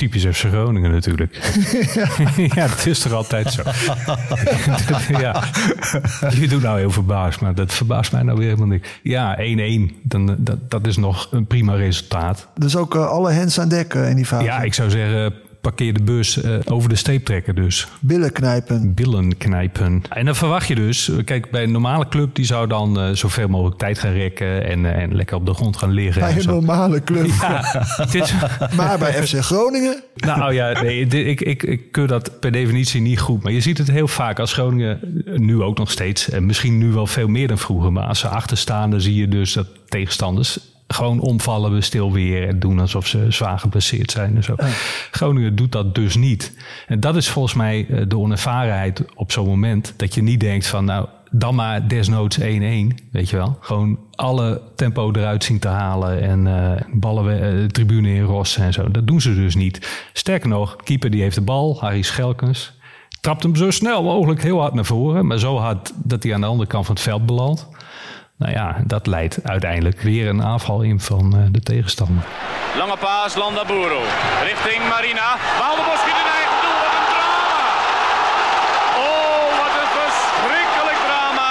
Typisch FC Groningen natuurlijk. ja, dat is toch altijd zo. ja. Je doet nou heel verbaasd, maar dat verbaast mij nou weer helemaal niet. Ja, 1-1, dan, dat, dat is nog een prima resultaat. Dus ook eh, alle hens aan dek eh, in die fase. Ja, ik zou zeggen, parkeer de bus eh, over de steep trekken dus. Billen knijpen. Billen knijpen. En dan verwacht je dus, kijk, bij een normale club die zou dan eh, zoveel mogelijk tijd gaan rekken en, eh, en lekker op de grond gaan liggen. Bij en een zo. normale club. Ja, Maar bij FC Groningen... Nou ja, nee, ik, ik, ik keur dat per definitie niet goed. Maar je ziet het heel vaak als Groningen, eh, nu ook nog steeds, en misschien nu wel veel meer dan vroeger. Maar als ze achter staan, dan zie je dus dat tegenstanders gewoon omvallen we stil weer en doen alsof ze zwaar geblesseerd zijn en zo. Groningen doet dat dus niet. En dat is volgens mij eh, de onervarenheid op zo'n moment. Dat je niet denkt van nou, dan maar desnoods 1-1, weet je wel. Gewoon alle tempo eruit zien te halen en eh, ballen we, eh, de tribune in rossen en zo. Dat doen ze dus niet. Sterker nog, keeper die heeft de bal, Harry Schelkens. Trapt hem zo snel mogelijk heel hard naar voren. Maar zo hard dat hij aan de andere kant van het veld belandt. Nou ja, dat leidt uiteindelijk weer een aanval in van eh, de tegenstander. Lange paas, Landaburu. Richting Marina. Waalderbos schiet in eigen doel. Wat een drama. Oh, wat een verschrikkelijk drama.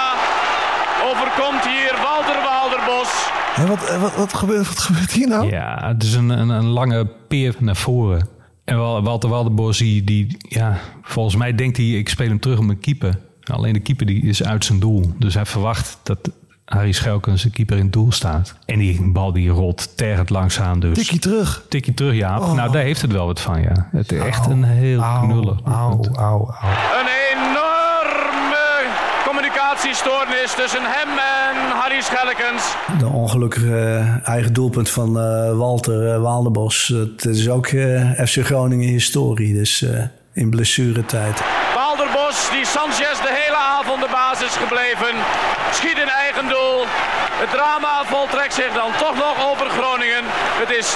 Overkomt hier Walter Waalderbos. Hé, wat, eh, wat, wat, gebeurt, wat gebeurt hier nou? Ja, het is een, een, een lange peer naar voren. En Wal- Walter Walderbos, die, die, ja, volgens mij denkt hij, ik speel hem terug op mijn keeper. Alleen de keeper die is uit zijn doel. Dus hij verwacht dat Harry Schelkens, de keeper, in het doel staat. En die bal die rolt tergend langzaam dus. Tikkie terug. Tikkie terug, ja. Oh. Nou, daar heeft het wel wat van, ja. Het is echt een heel knullig. Auw, auw, auw. Een enorme communicatiestoornis tussen hem en Harry Schelkens. De ongelukkige eigen doelpunt van eh, Walter uh, Waalderbos. Dat is ook eh, FC Groningen historie. Dus in blessuretijd. Waalderbos, die Sanchez de hele avond de basis gebleven. Schiet in eigen doel. Het drama voltrekt zich dan toch nog over Groningen. Het is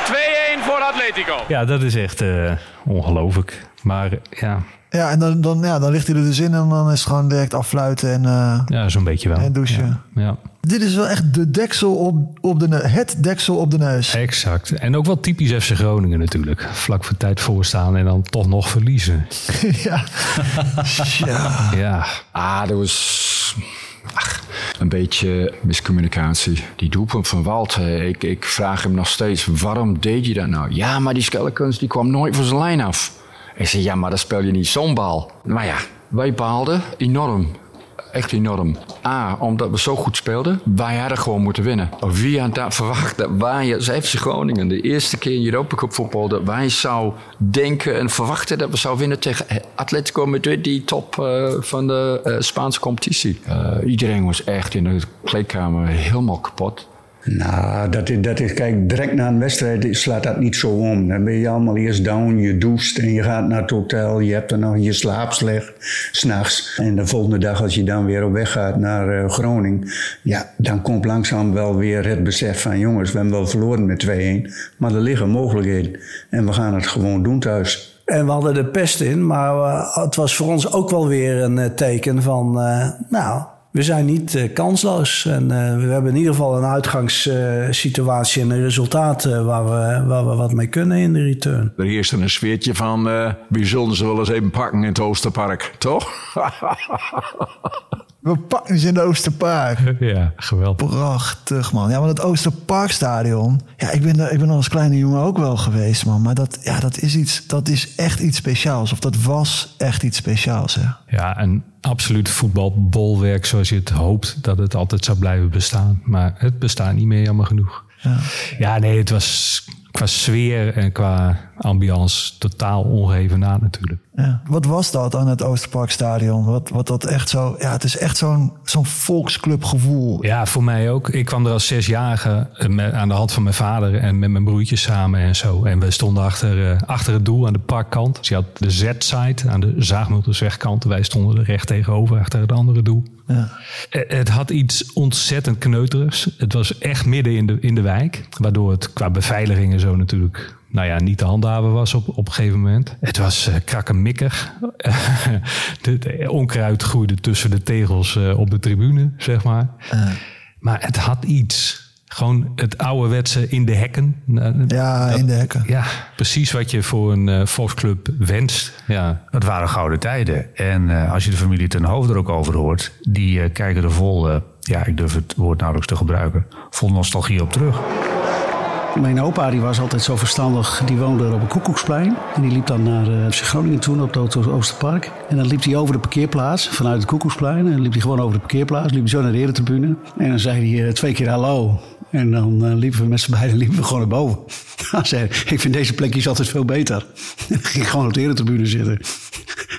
2-1 voor Atletico. Ja, dat is echt eh, ongelooflijk. Maar ja, Ja, en dan, dan, ja, dan ligt hij er dus in en dan is het gewoon direct affluiten en, eh, ja zo'n beetje wel. en douchen. Ja. Dit is wel echt de deksel op, op de neus. Het deksel op de neus. Exact. En ook wel typisch FC Groningen natuurlijk. Vlak voor tijd voorstaan en dan toch nog verliezen. ja. ja. Ja. Ah, dat was ach, een beetje miscommunicatie. Die doelpunt van Walt, ik, ik vraag hem nog steeds, waarom deed je dat nou? Ja, maar die Skellekens die kwam nooit van zijn lijn af. Ik zei, ja, maar dan speel je niet zo'n bal. Maar ja, wij baalden enorm. Echt enorm. A, omdat we zo goed speelden. Wij hadden gewoon moeten winnen. Wie had dat verwacht? Dat wij als FC Groningen de eerste keer in Europa Cup voetbal... dat wij zou denken en verwachten dat we zouden winnen tegen Atletico Madrid... die top eh, van de eh, Spaanse competitie. Eh, iedereen was echt in de kleedkamer helemaal kapot. Nou, dat is, dat is, kijk, direct na een wedstrijd slaat dat niet zo om. Dan ben je allemaal eerst down, je doucht en je gaat naar het hotel. Je hebt dan nog je slaap slecht, s'nachts. En de volgende dag als je dan weer op weg gaat naar eh, Groningen... ja, dan komt langzaam wel weer het besef van... jongens, we hebben wel verloren met 2-1, maar er liggen mogelijkheden. En we gaan het gewoon doen thuis. En we hadden de pest in, maar eh, het was voor ons ook wel weer een eh, teken van... nou, we zijn niet eh, kansloos. En eh, we hebben in ieder geval een uitgangssituatie en een resultaat eh, waar, we, waar we wat mee kunnen in de return. Er heerst een sfeertje van, wie zullen ze wel eens even pakken in het Oosterpark, toch? We pakken ze in de Oosterpark. Ja, geweldig. Prachtig, man. Ja, maar het Oosterparkstadion. Ja, ik ben, daar, ik ben als kleine jongen ook wel geweest, man. Maar dat, ja, dat, is iets, dat is echt iets speciaals. Of dat was echt iets speciaals, hè. Ja, een absoluut voetbalbolwerk zoals je het hoopt dat het altijd zou blijven bestaan. Maar het bestaat niet meer, jammer genoeg. Ja, ja nee, het was qua sfeer en qua ambiance totaal ongeëvenaard natuurlijk. Ja. Wat was dat aan het Oosterparkstadion? Wat, wat dat echt zo... Ja, het is echt zo'n zo'n volksclubgevoel. Ja, voor mij ook. Ik kwam er als zesjarige eh, met- aan de hand van mijn vader en met mijn broertjes samen en zo. En we stonden achter, eh, achter het doel aan de parkkant. Dus je had de Z-site aan de Zaagmulterswegkant. Wij stonden er recht tegenover achter het andere doel. Ja. Eh, Het had iets ontzettend kneuterigs. Het was echt midden in de, in de wijk. Waardoor het qua beveiliging en zo natuurlijk nou ja, niet te handhaven was op, op een gegeven moment. Het was eh krakkemikkig. de, de onkruid groeide tussen de tegels eh, op de tribune, zeg maar. Maar het had iets. Gewoon het ouderwetse in de hekken. Ja, in de hekken. Ja, precies wat je voor een eh, volksclub wenst. Ja. Het waren gouden tijden. En eh, als je de familie ten hoofd er ook over hoort, die eh, kijken er vol, eh, ja, ik durf het woord nauwelijks te gebruiken, vol nostalgie op terug. Mijn opa die was altijd zo verstandig. Die woonde op een koekoeksplein. En die liep dan naar uh, Groningen toen op het Oost- Oosterpark. En dan liep hij over de parkeerplaats vanuit het koekoeksplein. En liep hij gewoon over de parkeerplaats. Liep hij zo naar de eretribune. En dan zei hij eh, twee keer hallo. En dan eh, liepen we met z'n beiden liepen we gewoon naar boven. Hij zei, ik vind deze plekjes altijd veel beter. Dan ging gewoon op de eretribune zitten.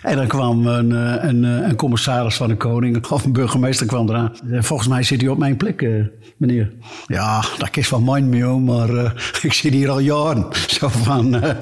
En dan kwam een, een, een commissaris van de koning, of een burgemeester kwam eraan. Volgens mij zit hij op mijn plek, meneer. Ja, dat is van mijn mio, maar eh, ik zit hier al jaren. Zo van, eh,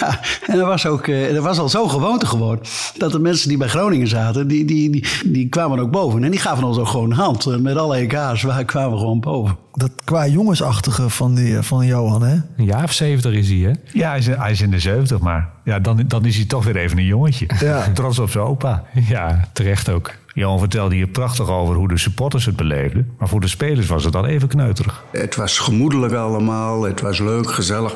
ja. En dat was, ook, eh, dat was al zo gewoonte geworden. Dat de mensen die bij Groningen zaten, die, die, die, die kwamen ook boven. En die gaven ons ook gewoon een hand. Met alle EK's, wij kwamen gewoon boven. Dat qua jongensachtige van, die, van Johan, hè? Een jaar of zeventig is hij, hè? Ja, hij is, hij is in de 70, maar ja, dan, dan is hij toch weer even een jongetje. Ja. Trots op zijn opa. Ja, terecht ook. Johan vertelde hier prachtig over hoe de supporters het beleefden. Maar voor de spelers was het dan even kneuterig. Het was gemoedelijk allemaal, het was leuk, gezellig.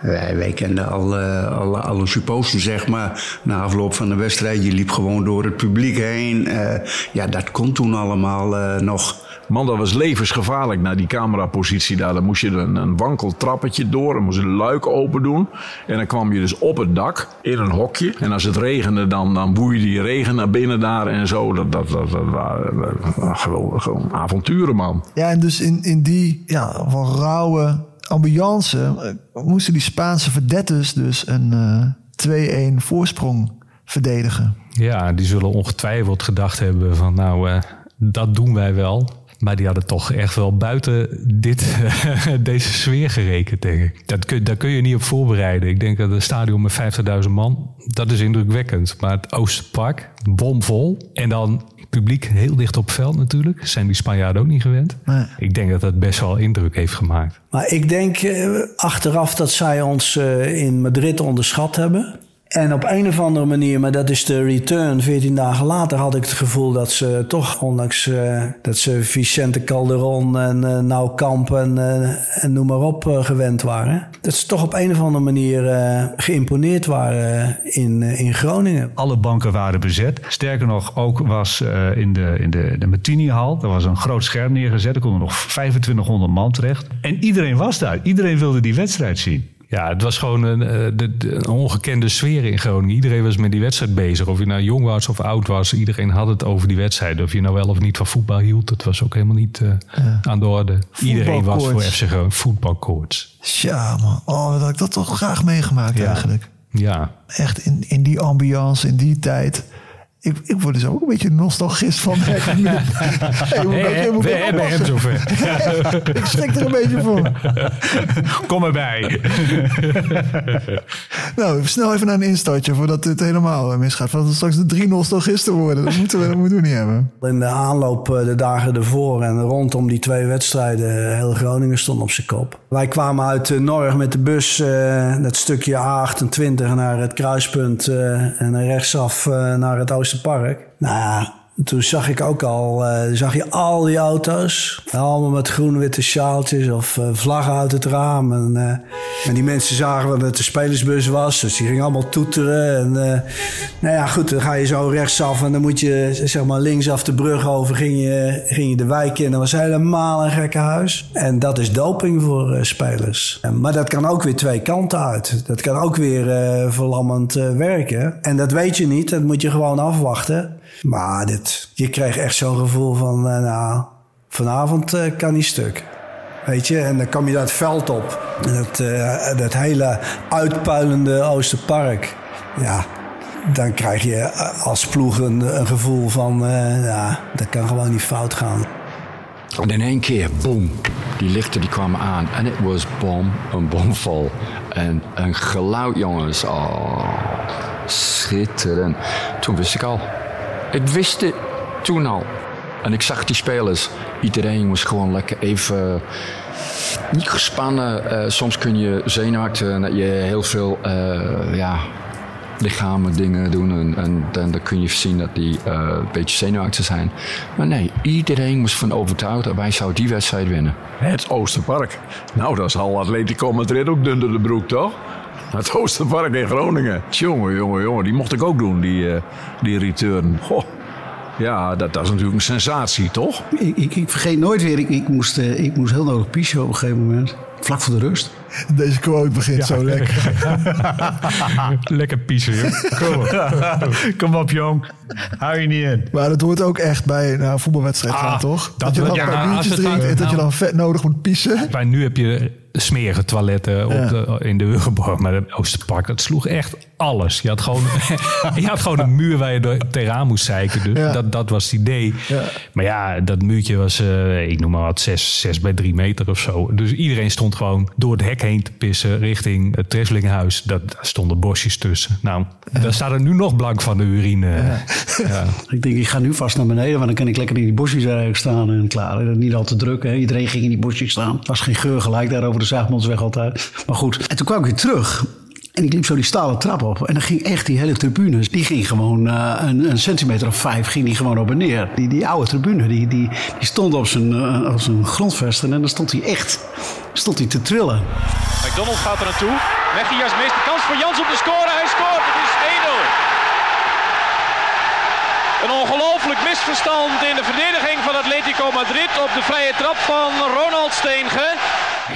Wij, kenden alle, alle, alle zeg maar. Na afloop van de wedstrijd, je liep gewoon door het publiek heen. Eh, ja, dat kon toen allemaal eh, nog. Man, dat was levensgevaarlijk naar die camerapositie daar. Dan moest je een, een wankel trappetje door. Dan moest je een luik open doen. En dan kwam je dus op het dak in een hokje. En als het regende, dan, dan boeide die regen naar binnen daar en zo. Dat, dat, dat, dat waren gewoon avonturen, man. Ja, en dus in, in die ja, van rauwe ambiance eh, moesten die Spaanse verdettes dus een eh 2-1 voorsprong verdedigen. Ja, die zullen ongetwijfeld gedacht hebben van nou, eh, dat doen wij wel. Maar die hadden toch echt wel buiten dit, deze sfeer gerekend, denk ik. Dat kun, daar kun je niet op voorbereiden. Ik denk dat een stadion met 50.000 man, dat is indrukwekkend. Maar het Oosterpark, bomvol. En dan publiek heel dicht op veld natuurlijk. Zijn die Spanjaarden ook niet gewend. Nee. Ik denk dat dat best wel indruk heeft gemaakt. Maar ik denk eh, achteraf dat zij ons eh, in Madrid onderschat hebben. En op een of andere manier, maar dat is de return, 14 dagen later had ik het gevoel dat ze toch, ondanks eh, dat ze Vicente Calderon en eh Nou Kamp en, eh, en noem maar op gewend waren. Dat ze toch op een of andere manier geïmponeerd waren in, in Groningen. Alle banken waren bezet. Sterker nog, ook was in de, in de, de Martini-hal... er was een groot scherm neergezet. Er konden nog 2500 man terecht. En iedereen was daar. Iedereen wilde die wedstrijd zien. Ja, het was gewoon een, eh, de, de- een ongekende sfeer in Groningen. Iedereen was met die wedstrijd bezig. Of je nou jong was of oud was. Iedereen had het over die wedstrijd. Of je nou wel of niet van voetbal hield. Dat was ook helemaal niet eh, aan de orde. Iedereen was voor. FC Groningen. Voetbalkoorts. Tja, man. Oh, dat had ik dat toch graag meegemaakt eigenlijk. Ja. Echt in, in die ambiance, in die tijd. Ik, ik word dus ook een beetje een nostalgist van. Hey, moet ik ook- je moet we ook hebben hem oppassen. zover. ik schrik er een beetje voor. Kom erbij. Nou, snel even naar een instartje voordat dit helemaal eh, misgaat. Voordat we straks de drie nostalgisten worden. Dat moeten we, dat moeten we niet hebben. In de aanloop eh, de dagen ervoor en rondom die twee wedstrijden, eh, heel Groningen stond op zijn kop. Wij kwamen uit Norg met de bus, eh, dat stukje A28 naar het kruispunt eh, en rechtsaf eh, naar het Oosterpark. Nou ja, toen zag ik ook al, eh, zag je al die auto's, allemaal met groen-witte sjaaltjes of eh, vlaggen uit het raam. En, eh, en die mensen zagen dat het de spelersbus was, dus die gingen allemaal toeteren. En, nou ja, goed, dan ga je zo rechtsaf en dan moet je zeg maar linksaf de brug over, ging je, ging je de wijk in. Dat was helemaal een gekke huis. En dat is doping voor spelers. En- maar dat kan ook weer twee kanten uit. Dat kan ook weer verlammend werken. En dat weet je niet, dat moet je gewoon afwachten. Maar dit, je kreeg echt zo'n gevoel van, eh, nou, vanavond eh, kan niet stuk. Weet je, en dan kwam je dat veld op. Dat, eh, dat hele uitpuilende Oosterpark. Ja, dan krijg je als ploeg een, gevoel van, ja, dat kan gewoon niet fout gaan. En in één keer, boom, die lichten die kwamen aan. En het was bom, een bomvol. En een geluid, jongens. Oh, schitterend. Toen wist ik al. Ik wist het toen al. En ik zag die spelers. Iedereen was gewoon lekker even... Niet gespannen. Eh, soms kun je zenuwachtig en dat je heel veel... eh, ja, lichamen dingen doen. En, en dan, kun je zien dat die eh, een beetje zenuwachtig zijn. Maar nee, iedereen was van overtuigd dat wij zouden die wedstrijd winnen. Het Oosterpark. Nou, dat is al Atletico Madrid ook dun door de broek, toch? Het Oosterpark in Groningen. Jongen, jongen, jongen. Die mocht ik ook doen, die, eh, die return. Goh. Ja, dat, dat is natuurlijk een sensatie, toch? Ik, ik, ik vergeet nooit weer, ik, ik, moest, eh, ik moest heel nodig pissen op een gegeven moment. Vlak voor de rust. Deze quote begint zo lekker. Lekker piezen, joh. Kom op. Kom op, jong. Hou je niet in. Maar dat hoort ook echt bij nou, een voetbalwedstrijd gaan, Ah, toch? dat je dan ja, drinkt en dat je dan vet nodig moet pissen. Maar nu heb je smerige toiletten op de, in de Huggenborg. Maar de Oosterpark, dat sloeg echt alles. Je had gewoon, je had gewoon een muur waar je door tegenaan moest zeiken. Dus dat, dat was het idee. Maar ja, dat muurtje was, eh, ik noem maar wat, 6, 6 bij 3 meter of zo. Dus iedereen stond gewoon door het hek heen te pissen richting het Treslingenhuis. Dat, daar stonden bosjes tussen. Nou, daar staat er nu nog blank van de urine. Ja. Ik denk, ik ga nu vast naar beneden, want dan kan ik lekker in die bosjes staan en klaar. Niet al te druk, hè. iedereen ging in die bosjes staan. Het was geen geur gelijk daar over de Zaagmondsweg altijd. Maar goed, en toen kwam ik weer terug. En ik liep zo die stalen trap op. En dan ging echt die hele tribune, die ging gewoon eh, een, een centimeter of vijf ging die gewoon op en neer. Die, die oude tribune, die, die, die stond op zijn, eh, op zijn grondvesten en dan stond hij echt stond hij te trillen. McDonald gaat er naartoe. Mechias mist de kans voor Jans om te scoren. Hij scoort. Het is 1-0. Een ongelooflijk misverstand in de verdediging van Atletico Madrid op de vrije trap van Ronald Steenge.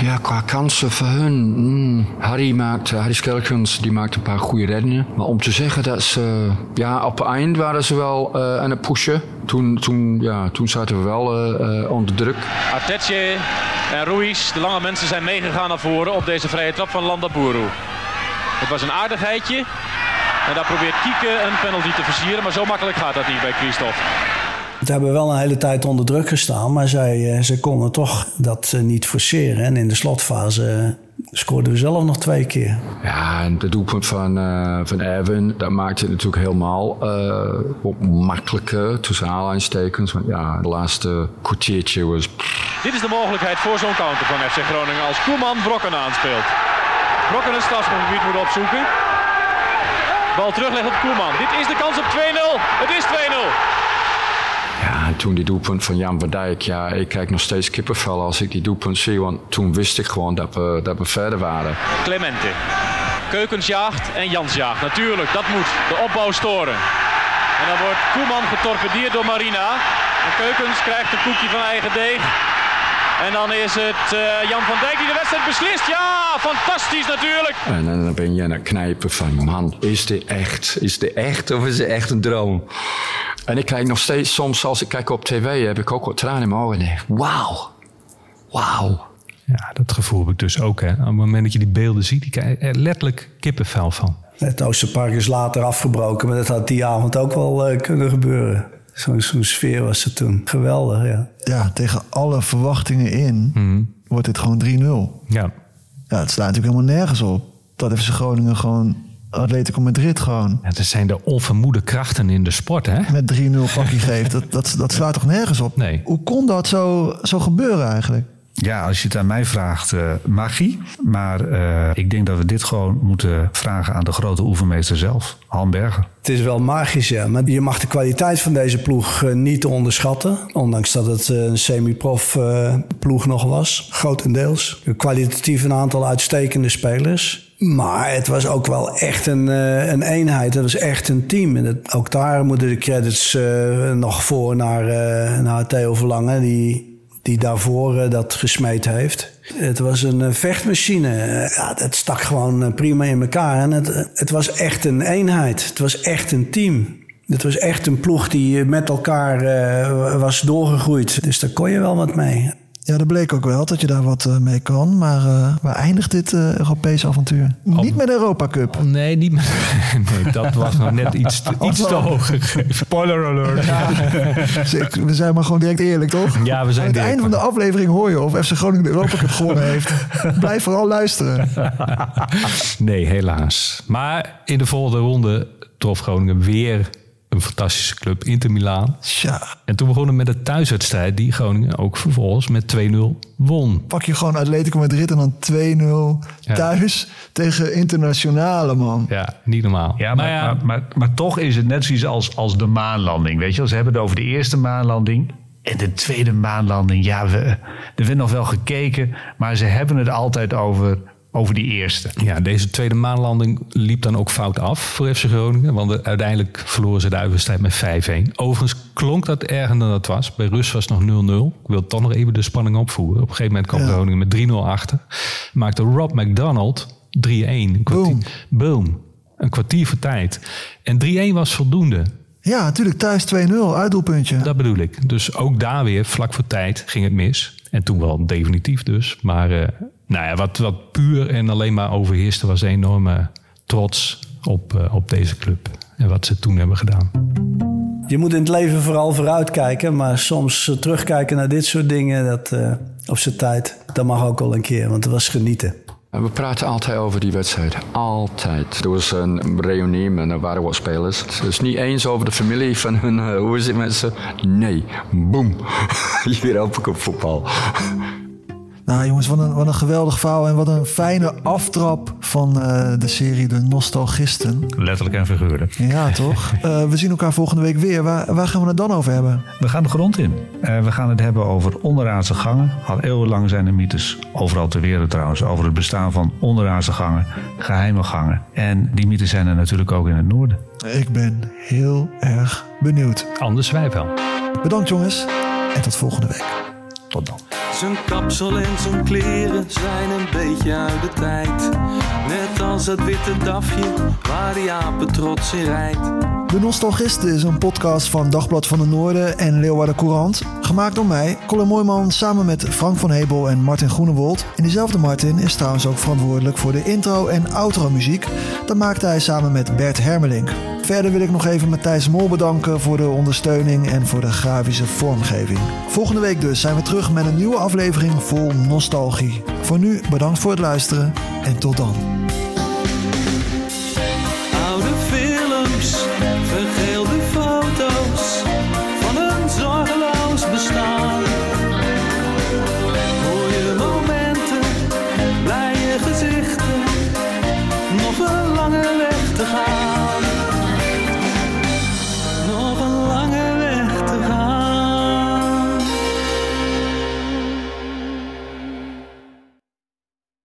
Ja, qua kansen voor hun. mm, Harry, maakt, Harry Skelkens die maakt een paar goede reddingen. Maar om te zeggen dat ze... Ja, op het eind waren ze wel eh, aan het pushen. Toen, toen, ja, toen zaten we wel eh, eh, onder druk. Artetje en Ruiz, de lange mensen, zijn meegegaan naar voren op deze vrije trap van Landaburu. Het was een aardigheidje. En daar probeert Kieke een penalty te versieren. Maar zo makkelijk gaat dat niet bij Christophe. We hebben wel een hele tijd onder druk gestaan, maar zij, eh, ze konden toch dat eh, niet forceren. En in de slotfase eh, scoorden we zelf nog twee keer. Ja, en het doelpunt van, van Erwin, dat maakte het natuurlijk helemaal eh, wat makkelijker tussen aanhalingstekens. Want ja, de laatste kwartiertje was... Dit is de mogelijkheid voor zo'n counter van FC Groningen als Koeman Brokken aanspeelt. Brokken het strafschopgebied moet opzoeken. Bal teruglegt op Koeman. Dit is de kans op 2-0. Het is 2-0. En toen die doelpunt van Jan van Dijk, ja, ik krijg nog steeds kippenvel als ik die doelpunt zie. Want toen wist ik gewoon dat we, dat we verder waren. Clemente. Keukens jaagt en Jans jaagt. Natuurlijk, dat moet de opbouw storen. En dan wordt Koeman getorpedeerd door Marina. En Keukens krijgt een koekje van eigen deeg. En dan is het eh, Jan van Dijk die de wedstrijd beslist. Ja, fantastisch natuurlijk. En, dan ben je aan het knijpen van, man, is dit echt? Is dit echt of is het echt een droom? En ik kijk nog steeds, soms als ik kijk op tv, heb ik ook wat tranen in mijn ogen. Wauw, wauw. Ja, dat gevoel heb ik dus ook. Hè. Op het moment dat je die beelden ziet, die krijg je er letterlijk kippenvel van. Het Oosterpark is later afgebroken, maar dat had die avond ook wel eh, kunnen gebeuren. Zo'n zo'n sfeer was het toen. Geweldig, ja. Ja, tegen alle verwachtingen in wordt dit gewoon 3-0. Ja. Ja, het staat natuurlijk helemaal nergens op. Dat FC Groningen gewoon Atletico Madrid gewoon Ja, er zijn de onvermoede krachten in de sport, hè? met 3-0 pakje geeft. Dat, dat, dat slaat toch nergens op? Nee. Hoe kon dat zo, zo gebeuren eigenlijk? Ja, als je het aan mij vraagt, eh, magie. Maar eh, ik denk dat we dit gewoon moeten vragen aan de grote oefenmeester zelf, Han Berger. Het is wel magisch, ja. Maar je mag de kwaliteit van deze ploeg eh, niet onderschatten. Ondanks dat het een semi-prof eh, ploeg nog was. Grotendeels. Kwalitatief een aantal uitstekende spelers. Maar het was ook wel echt een, eh, een eenheid. Het was echt een team. En ook daar moeten de credits eh, nog voor naar, eh, naar Theo Verlangen. Die, die daarvoor dat gesmeed heeft. Het was een vechtmachine. Ja, het stak gewoon prima in elkaar. En het, het was echt een eenheid. Het was echt een team. Het was echt een ploeg die met elkaar was doorgegroeid. Dus daar kon je wel wat mee. Ja, dat bleek ook wel dat je daar wat eh, mee kan. Maar eh, waar eindigt dit eh, Europese avontuur? Niet met de Europa Cup. Nee, niet met... nee, dat was nog net iets te, iets te hoog gegeven. Spoiler alert. Dus We zijn maar gewoon direct eerlijk, toch? Ja, we zijn Aan het einde van de aflevering hoor je of FC Groningen de Europa Cup gewonnen heeft. Blijf vooral luisteren. Nee, helaas. Maar in de volgende ronde trof Groningen weer een fantastische club, Inter Milaan. Tja, En toen begonnen met de thuiswedstrijd die Groningen ook vervolgens met 2-0 won. pak je gewoon Atletico Madrid en dan 2-0 Ja. thuis tegen internationale, man. Ja, niet normaal. Ja, maar, maar, maar, maar toch is het net zoiets als, als de maanlanding. Weet je, ze hebben het over de eerste maanlanding. En de tweede maanlanding, ja, we, er werd nog wel gekeken. Maar ze hebben het altijd over over die eerste. Ja, deze tweede maanlanding liep dan ook fout af voor FC Groningen. Want uiteindelijk verloren ze de uitwedstrijd met 5-1. Overigens klonk dat erger dan dat was. Bij Rus was het nog 0-0. Ik wil toch nog even de spanning opvoeren. Op een gegeven moment kwam Ja. Groningen met 3-0 achter. Maakte Rob McDonald 3-1. Een kwartier, boom. Een kwartier voor tijd. En 3-1 was voldoende. Ja, natuurlijk thuis 2-0, uitdoelpuntje. Dat bedoel ik. Dus ook daar weer, vlak voor tijd, ging het mis. En toen wel definitief dus. Maar eh, nou ja, wat, wat puur en alleen maar overheerste was een enorme trots op, eh, op deze club. En wat ze toen hebben gedaan. Je moet in het leven vooral vooruitkijken, maar soms eh, terugkijken naar dit soort dingen dat, eh, op zijn tijd. Dat mag ook wel een keer, want het was genieten. En we praten altijd over die wedstrijd. Altijd. Er was een reunie en er waren wat spelers. Dus niet eens over de familie van hun, hoe is het met ze? Nee. Boom. Hier op voetbal. Nou jongens, wat een, wat een geweldig verhaal en wat een fijne aftrap van eh, de serie De Nostalgisten. Letterlijk en figuurlijk. Ja, toch? Eh, we zien elkaar volgende week weer. Waar, waar gaan we het dan over hebben? We gaan de grond in. Eh, we gaan het hebben over onderaardse gangen. Al eeuwenlang zijn er mythes, overal ter wereld trouwens, over het bestaan van onderaardse gangen, geheime gangen. En die mythes zijn er natuurlijk ook in het noorden. Ik ben heel erg benieuwd. Anders wij wel. Bedankt jongens en tot volgende week. Tot dan. Zijn kapsel en zijn kleren zijn een beetje uit de tijd. Net als het witte dafje waar die apen trots in rijdt. De Nostalgisten is een podcast van Dagblad van de Noorden en Leeuwarden Courant. Gemaakt door mij, Colin Mooijman, samen met Frank van Hebel en Martin Groenewold. En diezelfde Martin is trouwens ook verantwoordelijk voor de intro en outro muziek. Dat maakte hij samen met Bert Hermelink. Verder wil ik nog even Matthijs Mol bedanken voor de ondersteuning en voor de grafische vormgeving. Volgende week dus zijn we terug met een nieuwe aflevering vol nostalgie. Voor nu bedankt voor het luisteren en tot dan.